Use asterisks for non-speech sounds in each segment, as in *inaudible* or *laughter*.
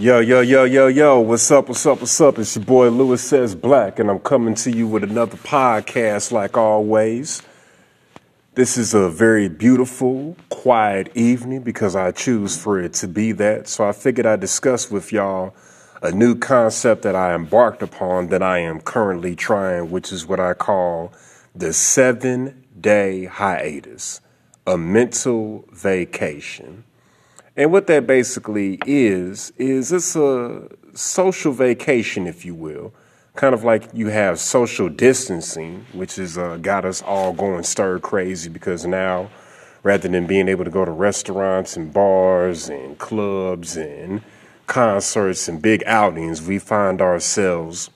Yo, yo, yo, yo, yo, what's up, what's up, what's up? It's your boy Louis S. Black, and I'm coming to you with another podcast like always. This is a very beautiful, quiet evening because I choose for it to be that. So I figured I'd discuss with y'all a new concept that I embarked upon that I am currently trying, which is what I call the seven day hiatus, a mental vacation. And what that basically is, is it's a social vacation, if you will. Kind of like you have social distancing, which has uh, got us all going stir crazy because now, rather than being able to go to restaurants and bars and clubs and concerts and big outings, we find ourselves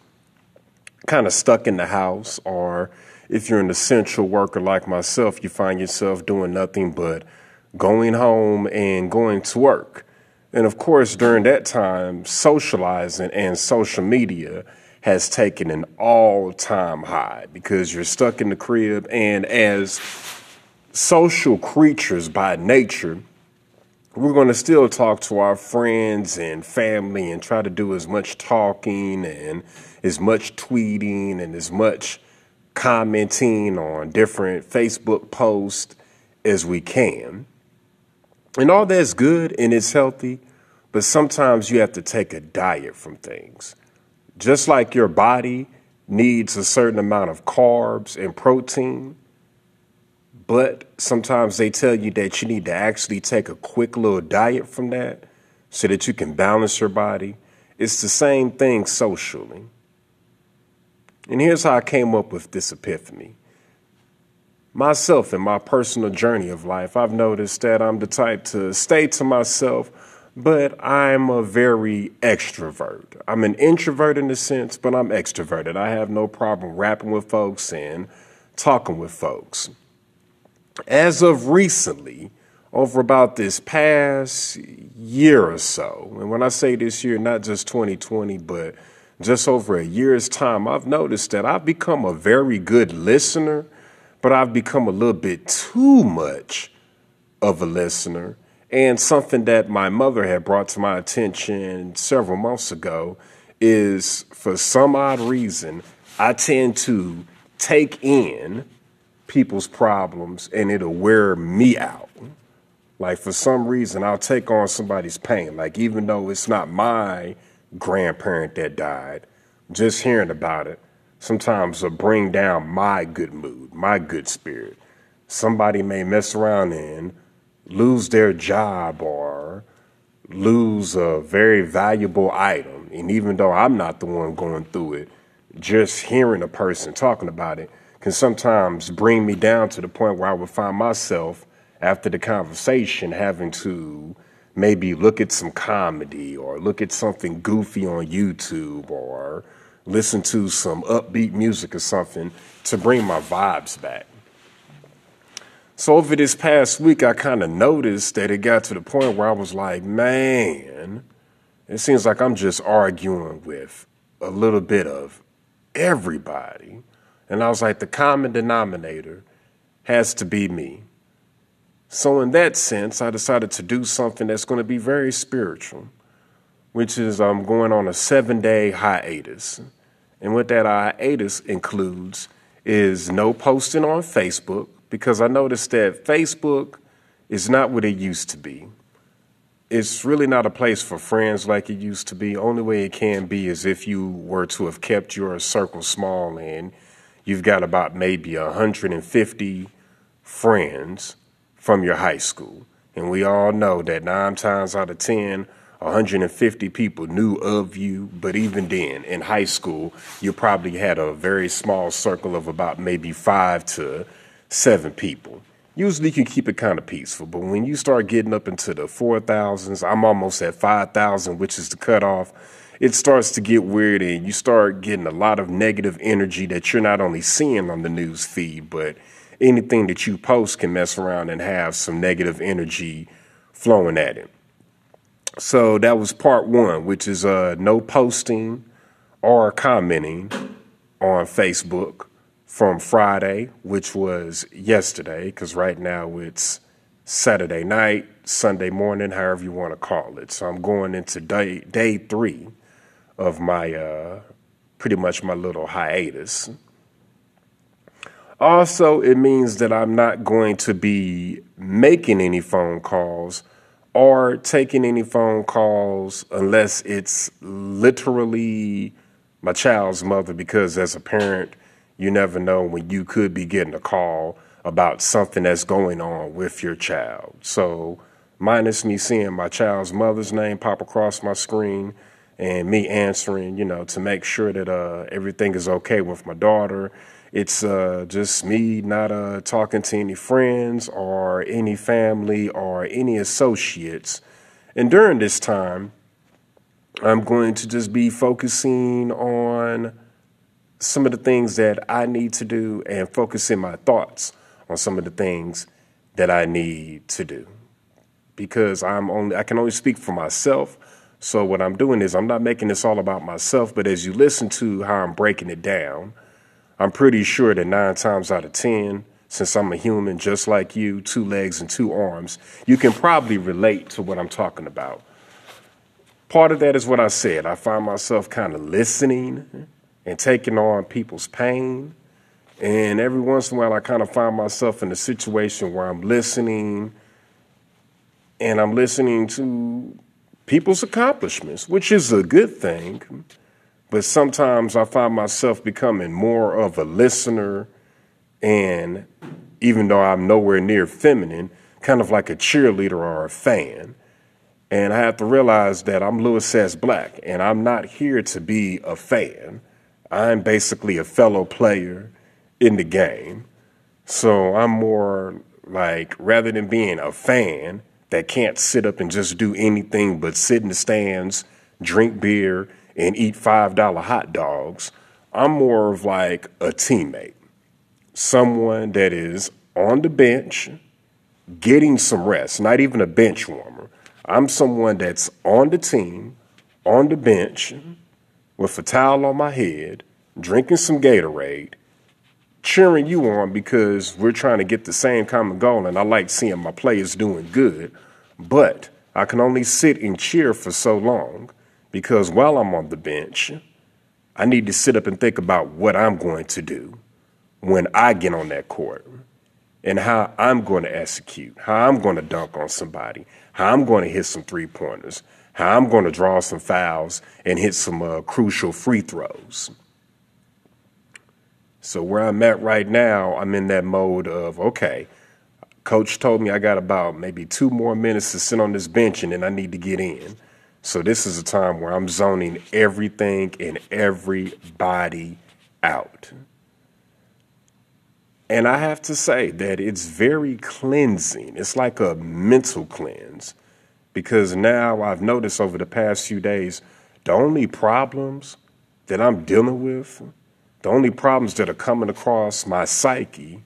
kind of stuck in the house. Or if you're an essential worker like myself, you find yourself doing nothing but going home and going to work. And of course, during that time, socializing and social media has taken an all time high because you're stuck in the crib. And as social creatures by nature, we're going to still talk to our friends and family and try to do as much talking and as much tweeting and as much commenting on different Facebook posts as we can. And all that's good and it's healthy, but sometimes you have to take a diet from things. Just like your body needs a certain amount of carbs and protein, but sometimes they tell you that you need to actually take a quick little diet from that so that you can balance your body. It's the same thing socially. And here's how I came up with this epiphany myself in my personal journey of life, I've noticed that I'm the type to stay to myself, but I'm a very extrovert. I'm an introvert in a sense, but I'm extroverted. I have no problem rapping with folks and talking with folks. As of recently, over about this past year or so, and when I say this year, not just 2020, but just over a year's time, I've noticed that I've become a very good listener but I've become a little bit too much of a listener. And something that my mother had brought to my attention several months ago is for some odd reason, I tend to take in people's problems and it'll wear me out. Like for some reason, I'll take on somebody's pain. Like even though it's not my grandparent that died, just hearing about it sometimes will bring down my good mood, my good spirit. Somebody may mess around and lose their job or lose a very valuable item. And even though I'm not the one going through it, just hearing a person talking about it can sometimes bring me down to the point where I would find myself after the conversation having to maybe look at some comedy or look at something goofy on YouTube or listen to some upbeat music or something to bring my vibes back. So over this past week, I kind of noticed that it got to the point where I was like, man, it seems like I'm just arguing with a little bit of everybody. And I was like, the common denominator has to be me. So, in that sense, I decided to do something that's going to be very spiritual which is um, going on a seven day hiatus. And what that hiatus includes is no posting on Facebook because I noticed that Facebook is not what it used to be. It's really not a place for friends like it used to be. Only way it can be is if you were to have kept your circle small and you've got about maybe 150 friends from your high school. And we all know that nine times out of 10, 150 people knew of you, but even then, in high school, you probably had a very small circle of about maybe five to seven people. Usually you can keep it kind of peaceful, but when you start getting up into the 4,000s, I'm almost at 5,000, which is the cutoff, it starts to get weird and you start getting a lot of negative energy that you're not only seeing on the news feed, but anything that you post can mess around and have some negative energy flowing at it. So that was part one, which is uh, no posting or commenting on Facebook from Friday, which was yesterday, because right now it's Saturday night, Sunday morning, however you want to call it. So I'm going into day day three of my uh, pretty much my little hiatus. Also, it means that I'm not going to be making any phone calls or taking any phone calls unless it's literally my child's mother, because as a parent, you never know when you could be getting a call about something that's going on with your child. So, minus me seeing my child's mother's name pop across my screen and me answering, you know, to make sure that uh, everything is okay with my daughter. It's uh, just me not uh, talking to any friends or any family or any associates. And during this time, I'm going to just be focusing on some of the things that I need to do and focusing my thoughts on some of the things that I need to do. Because I'm only I can only speak for myself. So what I'm doing is I'm not making this all about myself, but as you listen to how I'm breaking it down, I'm pretty sure that 9 times out of 10 since I'm a human just like you, two legs and two arms, you can probably relate to what I'm talking about. Part of that is what I said. I find myself kind of listening and taking on people's pain. And every once in a while, I kind of find myself in a situation where I'm listening and I'm listening to people's accomplishments, which is a good thing. But sometimes I find myself becoming more of a listener and even though I'm nowhere near feminine, kind of like a cheerleader or a fan. And I have to realize that I'm Louis S. Black, and I'm not here to be a fan. I'm basically a fellow player in the game. So I'm more like, rather than being a fan that can't sit up and just do anything but sit in the stands, drink beer, and eat $5 hot dogs, I'm more of like a teammate. Someone that is on the bench, getting some rest, not even a bench warmer I'm someone that's on the team, on the bench, with a towel on my head, drinking some Gatorade, cheering you on because we're trying to get the same common goal, and I like seeing my players doing good. But I can only sit and cheer for so long because while I'm on the bench, I need to sit up and think about what I'm going to do when I get on that court and how I'm going to execute, how I'm going to dunk on somebody, how I'm going to hit some three pointers, how I'm going to draw some fouls and hit some uh, crucial free throws. So, where I'm at right now, I'm in that mode of okay, coach told me I got about maybe two more minutes to sit on this bench and then I need to get in. So, this is a time where I'm zoning everything and everybody out. And I have to say that it's very cleansing. It's like a mental cleanse because now I've noticed over the past few days the only problems that I'm dealing with, the only problems that are coming across my psyche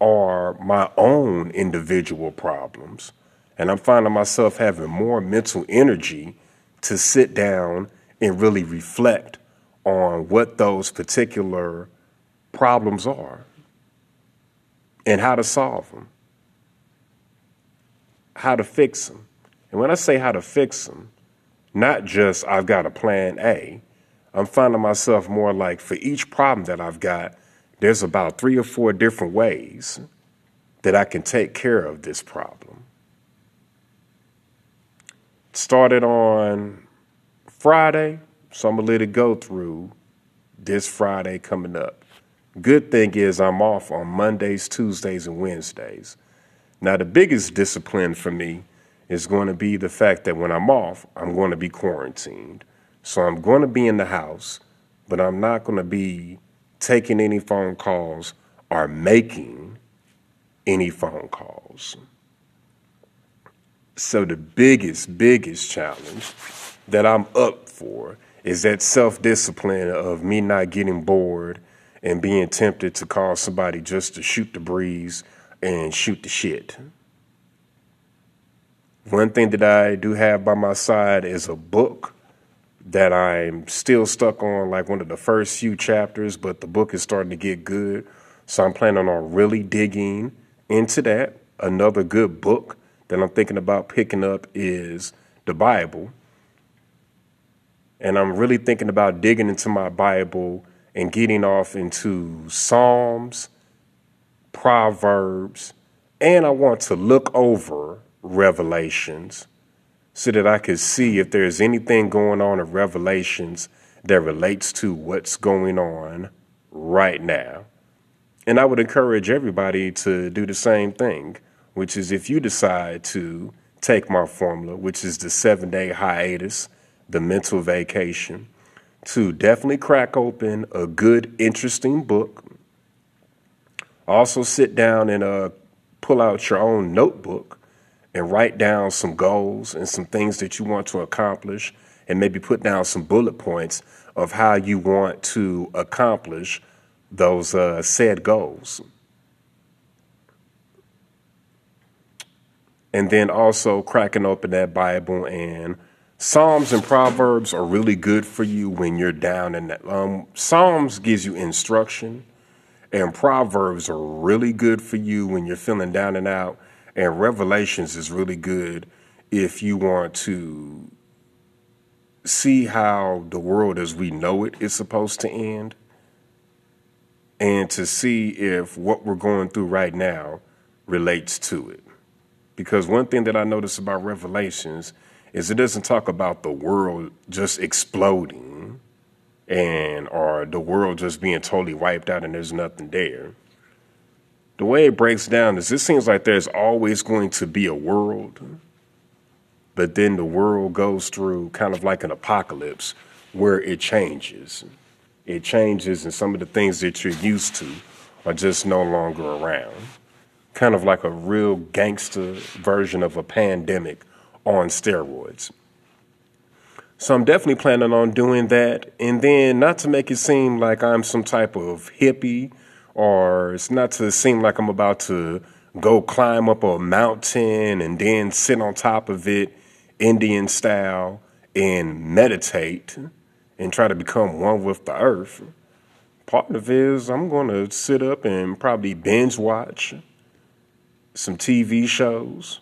are my own individual problems. And I'm finding myself having more mental energy to sit down and really reflect on what those particular problems are and how to solve them, how to fix them. And when I say how to fix them, not just I've got a plan A, I'm finding myself more like for each problem that I've got, there's about three or four different ways that I can take care of this problem. Started on Friday, so I'm to let it go through this Friday coming up. Good thing is, I'm off on Mondays, Tuesdays, and Wednesdays. Now, the biggest discipline for me is going to be the fact that when I'm off, I'm going to be quarantined. So I'm going to be in the house, but I'm not going to be taking any phone calls or making any phone calls. So, the biggest, biggest challenge that I'm up for is that self discipline of me not getting bored and being tempted to call somebody just to shoot the breeze and shoot the shit. One thing that I do have by my side is a book that I'm still stuck on, like one of the first few chapters, but the book is starting to get good. So I'm planning on really digging into that. Another good book that I'm thinking about picking up is the Bible. And I'm really thinking about digging into my Bible and getting off into Psalms, Proverbs, and I want to look over Revelations so that I could see if there's anything going on in Revelations that relates to what's going on right now. And I would encourage everybody to do the same thing, which is if you decide to take my formula, which is the seven day hiatus, the mental vacation, to definitely crack open a good, interesting book. Also, sit down and uh, pull out your own notebook and write down some goals and some things that you want to accomplish, and maybe put down some bullet points of how you want to accomplish those uh, said goals. And then also cracking open that Bible and Psalms and Proverbs are really good for you when you're down in that. Um, Psalms gives you instruction, and Proverbs are really good for you when you're feeling down and out. And Revelations is really good if you want to see how the world as we know it is supposed to end and to see if what we're going through right now relates to it. Because one thing that I notice about Revelations is it doesn't talk about the world just exploding and or the world just being totally wiped out and there's nothing there. The way it breaks down is it seems like there's always going to be a world, but then the world goes through kind of like an apocalypse where it changes it changes and some of the things that you're used to are just no longer around. Kind of like a real gangster version of a pandemic on steroids. So I'm definitely planning on doing that. And then not to make it seem like I'm some type of hippie or it's not to seem like I'm about to go climb up a mountain and then sit on top of it Indian style and meditate and try to become one with the earth. Part of it is I'm going to sit up and probably binge watch some TV shows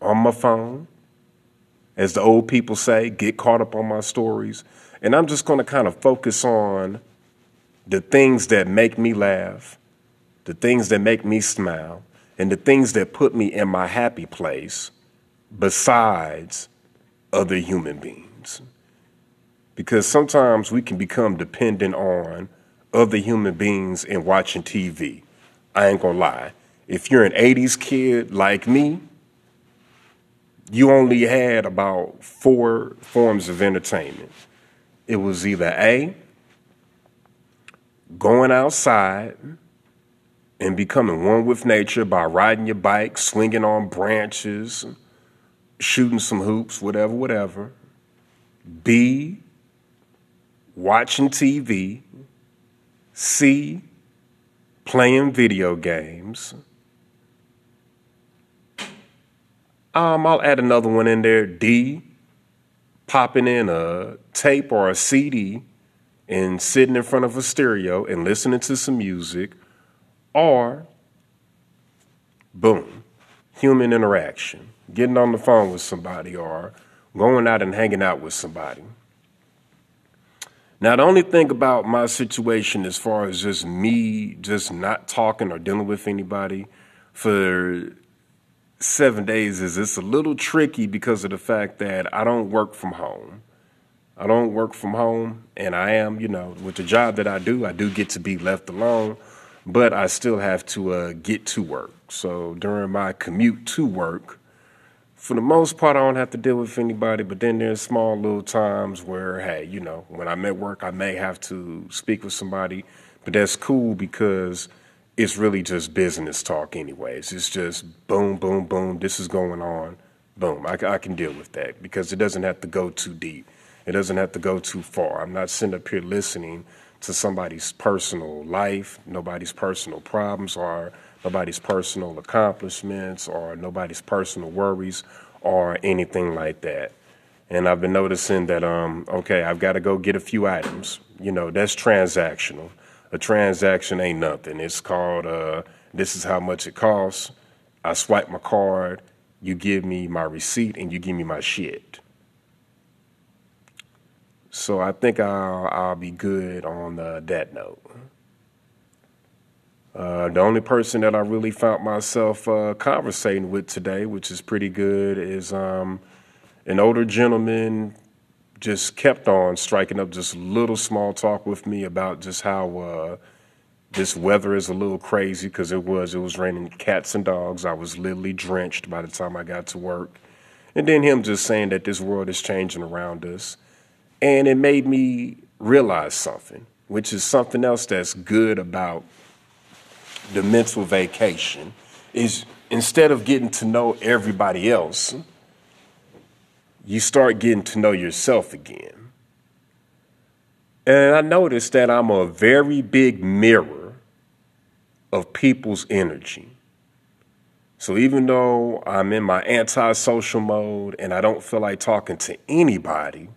on my phone. As the old people say, get caught up on my stories. And I'm just going to kind of focus on the things that make me laugh, the things that make me smile, and the things that put me in my happy place besides other human beings because sometimes we can become dependent on other human beings and watching TV. I ain't gonna lie. If you're an 80s kid like me, you only had about four forms of entertainment. It was either A, going outside and becoming one with nature by riding your bike, swinging on branches, shooting some hoops, whatever, whatever. B, watching TV, C, playing video games. Um, I'll add another one in there. D, popping in a tape or a CD and sitting in front of a stereo and listening to some music. Or, boom, human interaction, getting on the phone with somebody or going out and hanging out with somebody. Now, the only thing about my situation, as far as just me just not talking or dealing with anybody for seven days, is it's a little tricky because of the fact that I don't work from home. I don't work from home, and I am, you know, with the job that I do, I do get to be left alone, but I still have to uh, get to work. So during my commute to work, for the most part, I don't have to deal with anybody, but then there's small little times where, hey, you know, when I'm at work, I may have to speak with somebody, but that's cool because it's really just business talk, anyways. It's just boom, boom, boom, this is going on, boom. I, I can deal with that because it doesn't have to go too deep, it doesn't have to go too far. I'm not sitting up here listening to somebody's personal life, nobody's personal problems, or nobody's personal accomplishments or nobody's personal worries or anything like that. And I've been noticing that, um, okay, I've got to go get a few items. You know, that's transactional. A transaction ain't nothing. It's called, uh, this is how much it costs. I swipe my card you give me my receipt and you give me my shit. So I think I'll, I'll be good on uh, that note. Uh, the only person that I really found myself uh, conversating with today, which is pretty good, is um, an older gentleman just kept on striking up just little small talk with me about just how uh, this weather is a little crazy because it was. It was raining cats and dogs. I was literally drenched by the time I got to work. And then him just saying that this world is changing around us. And it made me realize something, which is something else that's good about the mental vacation, is instead of getting to know everybody else, you start getting to know yourself again. And I noticed that I'm a very big mirror of people's energy. So even though I'm in my antisocial mode and I don't feel like talking to anybody,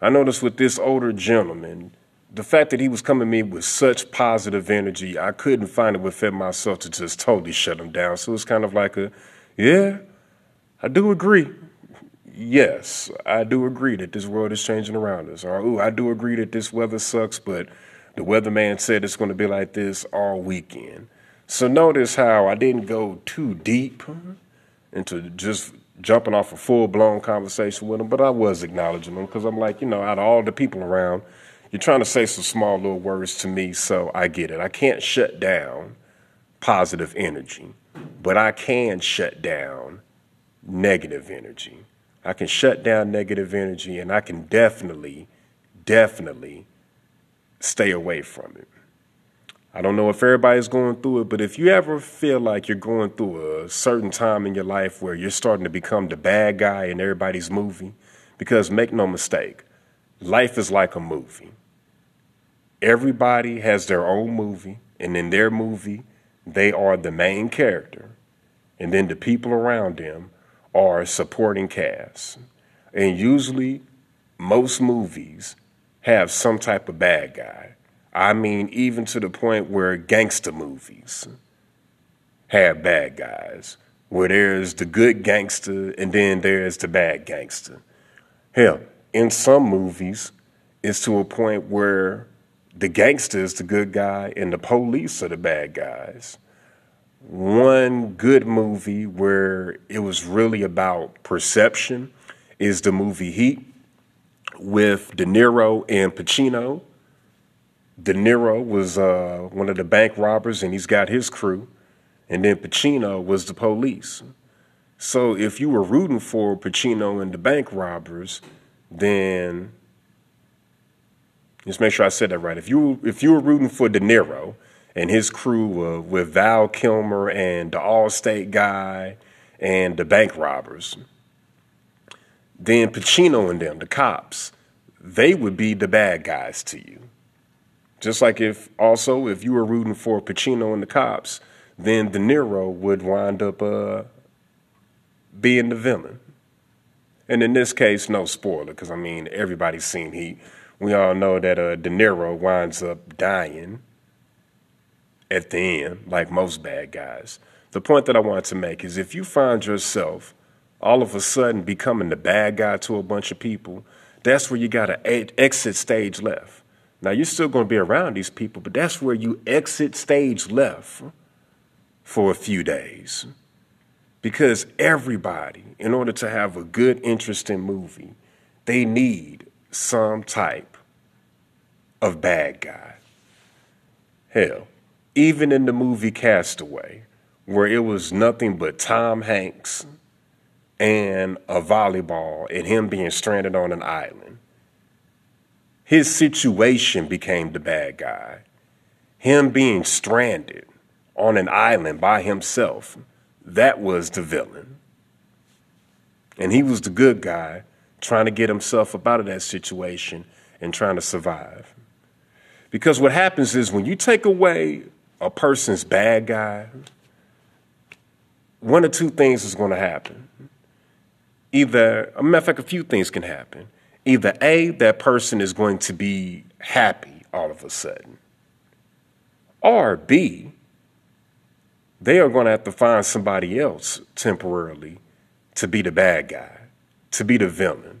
I noticed with this older gentleman, the fact that he was coming to me with such positive energy, I couldn't find it within myself to just totally shut him down. So it's kind of like a, yeah, I do agree yes, I do agree that this world is changing around us. Or, ooh, I do agree that this weather sucks, but the weatherman said it's going to be like this all weekend. So notice how I didn't go too deep into just jumping off a full blown conversation with him, but I was acknowledging him because I'm like, you know, out of all the people around, you're trying to say some small little words to me, so I get it. I can't shut down positive energy, but I can shut down negative energy. I can shut down negative energy and I can definitely, definitely stay away from it. I don't know if everybody's going through it, but if you ever feel like you're going through a certain time in your life where you're starting to become the bad guy in everybody's movie, because make no mistake, life is like a movie. Everybody has their own movie, and in their movie, they are the main character, and then the people around them are supporting cast. And usually, most movies have some type of bad guy. I mean, even to the point where gangster movies have bad guys, where there's the good gangster and then there's the bad gangster. Hell, in some movies, it's to a point where the gangster is the good guy and the police are the bad guys one good movie where it was really about perception is the movie Heat with De Niro and Pacino. De Niro was uh, one of the bank robbers and he's got his crew, and then Pacino was the police. So if you were rooting for Pacino and the bank robbers, then just make sure I said that right. If you if you were rooting for De Niro, and his crew uh, with Val Kilmer and the Allstate guy and the bank robbers. Then Pacino and them, the cops, they would be the bad guys to you. Just like if also if you were rooting for Pacino and the cops, then De Niro would wind up uh, being the villain. And in this case, no spoiler, because I mean everybody's seen Heat. We all know that uh, De Niro winds up dying at the end, like most bad guys. The point that I want to make is if you find yourself all of a sudden becoming the bad guy to a bunch of people, that's where you got to exit stage left. Now, you're still going to be around these people, but that's where you exit stage left for a few days. Because everybody, in order to have a good, interesting movie, they need some type of bad guy. Hell, even in the movie Castaway, where it was nothing but Tom Hanks and a volleyball and him being stranded on an island, his situation became the bad guy. Him being stranded on an island by himself, that was the villain. And he was the good guy trying to get himself up out of that situation and trying to survive. Because what happens is when you take away a person's bad guy, one or two things is going to happen. Either, a matter of fact, a few things can happen. Either A, that person is going to be happy all of a sudden, or B, they are going to have to find somebody else temporarily to be the bad guy, to be the villain,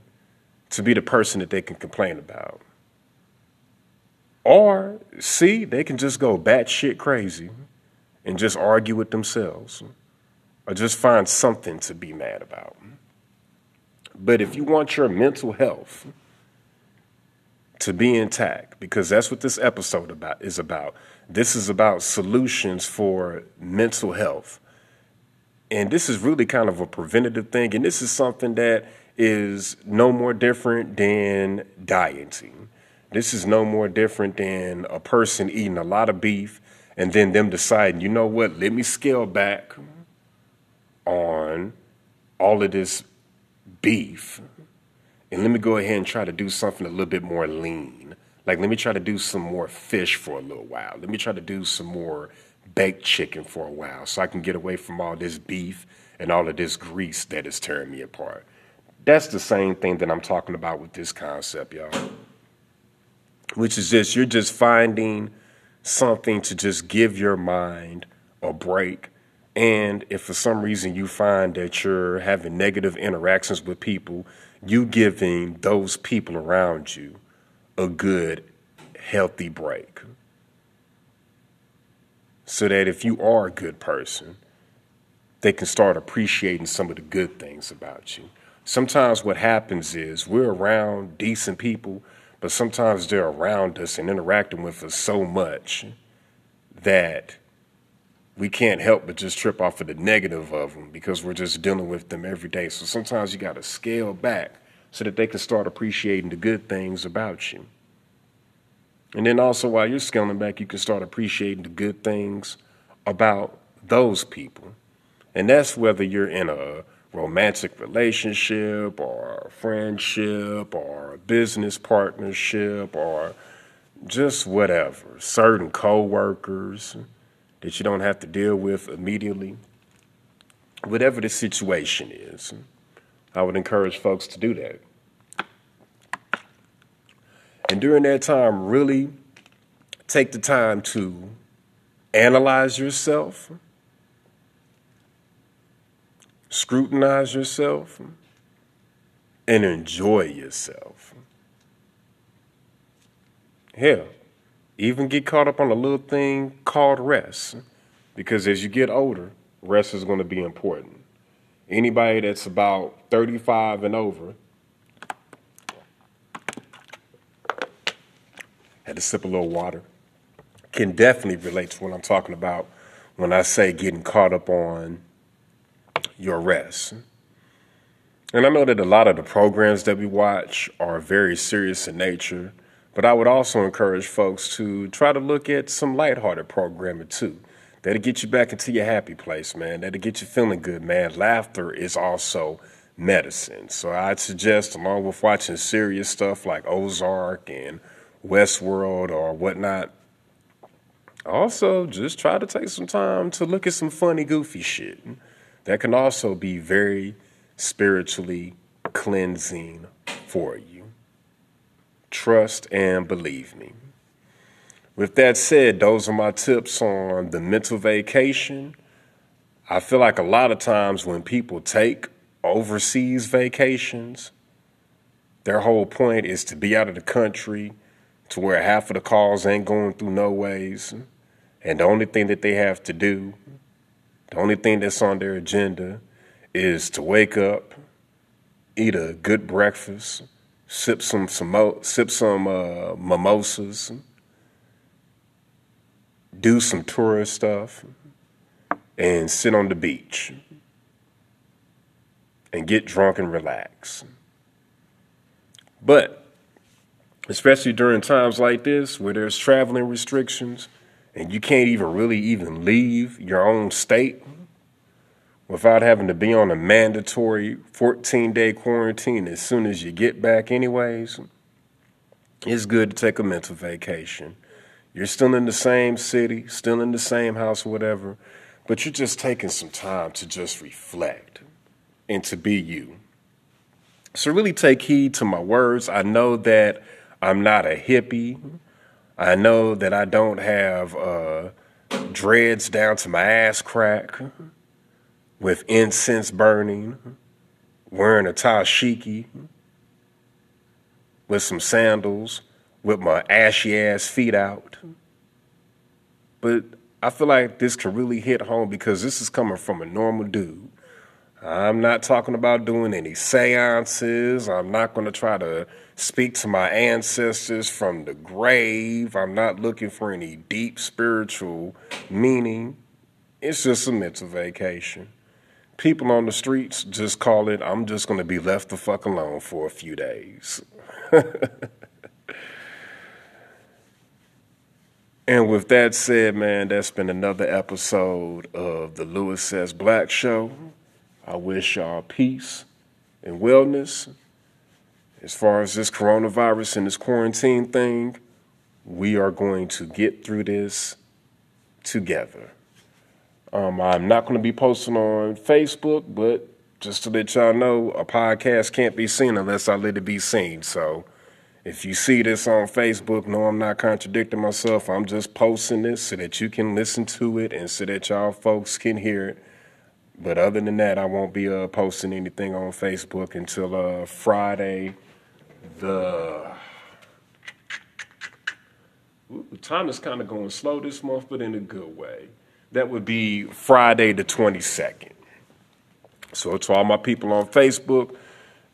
to be the person that they can complain about. Or, C, they can just go batshit crazy and just argue with themselves or just find something to be mad about. But if you want your mental health to be intact, because that's what this episode about is about. This is about solutions for mental health. And this is really kind of a preventative thing. And this is something that is no more different than dieting. This is no more different than a person eating a lot of beef and then them deciding, you know what, let me scale back on all of this beef and let me go ahead and try to do something a little bit more lean. Like, let me try to do some more fish for a little while. Let me try to do some more baked chicken for a while so I can get away from all this beef and all of this grease that is tearing me apart. That's the same thing that I'm talking about with this concept, y'all. Which is just, you're just finding something to just give your mind a break. And if for some reason you find that you're having negative interactions with people, you giving those people around you a good, healthy break. So that if you are a good person, they can start appreciating some of the good things about you. Sometimes what happens is we're around decent people, but sometimes they're around us and interacting with us so much that we can't help but just trip off of the negative of them because we're just dealing with them every day. So sometimes you got to scale back so that they can start appreciating the good things about you. And then also, while you're scaling back, you can start appreciating the good things about those people. And that's whether you're in a romantic relationship or friendship or business partnership or just whatever, certain coworkers that you don't have to deal with immediately. Whatever the situation is, I would encourage folks to do that. And during that time, really take the time to analyze yourself, scrutinize yourself, and enjoy yourself. Hell, even get caught up on a little thing called rest. Because as you get older, rest is going to be important. Anybody that's about 35 and over had to sip a little water can definitely relate to what I'm talking about when I say getting caught up on your rest. And I know that a lot of the programs that we watch are very serious in nature but I would also encourage folks to try to look at some lighthearted programming too. That'll get you back into your happy place, man. That'll get you feeling good, man. Laughter is also medicine. So I'd suggest, along with watching serious stuff like Ozark and Westworld or whatnot, also just try to take some time to look at some funny, goofy shit. That can also be very spiritually cleansing for you trust, and believe me. With that said, those are my tips on the mental vacation. I feel like a lot of times when people take overseas vacations, their whole point is to be out of the country to where half of the calls ain't going through no ways. And the only thing that they have to do, the only thing that's on their agenda is to wake up, eat a good breakfast, sip some, some sip some uh, mimosas, do some tourist stuff, and sit on the beach and get drunk and relax. But especially during times like this where there's traveling restrictions and you can't even really even leave your own state without having to be on a mandatory 14 day quarantine as soon as you get back, anyways, it's good to take a mental vacation. You're still in the same city, still in the same house, whatever, but you're just taking some time to just reflect and to be you. So, really take heed to my words. I know that I'm not a hippie. I know that I don't have uh, dreads down to my ass crack with incense burning wearing a dashiki with some sandals, with my ashy ass feet out. But I feel like this can really hit home because this is coming from a normal dude. I'm not talking about doing any seances. I'm not going to try to speak to my ancestors from the grave. I'm not looking for any deep spiritual meaning. It's just a mental vacation. People on the streets just call it, I'm just going to be left the fuck alone for a few days. *laughs* and with that said, man, that's been another episode of the Louis S. Black Show. I wish y'all peace and wellness. As far as this coronavirus and this quarantine thing, we are going to get through this together. Um, I'm not going to be posting on Facebook, but just to let y'all know, a podcast can't be seen unless I let it be seen. So if you see this on Facebook, no, I'm not contradicting myself. I'm just posting this so that you can listen to it and so that y'all folks can hear it. But other than that, I won't be uh, posting anything on Facebook until uh, Friday. The Ooh, time is kind of going slow this month, but in a good way. That would be Friday the 22nd. So to all my people on Facebook,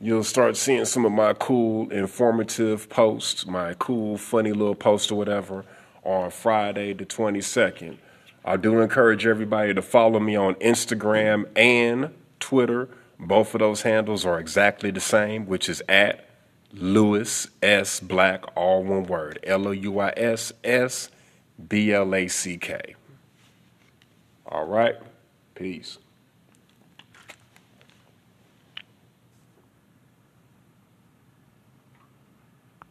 you'll start seeing some of my cool, informative posts, my cool, funny little posts or whatever on Friday the 22nd. I do encourage everybody to follow me on Instagram and Twitter. Both of those handles are exactly the same, which is at Louis S. Black, all one word L O U I S S B L A C K. All right. Peace.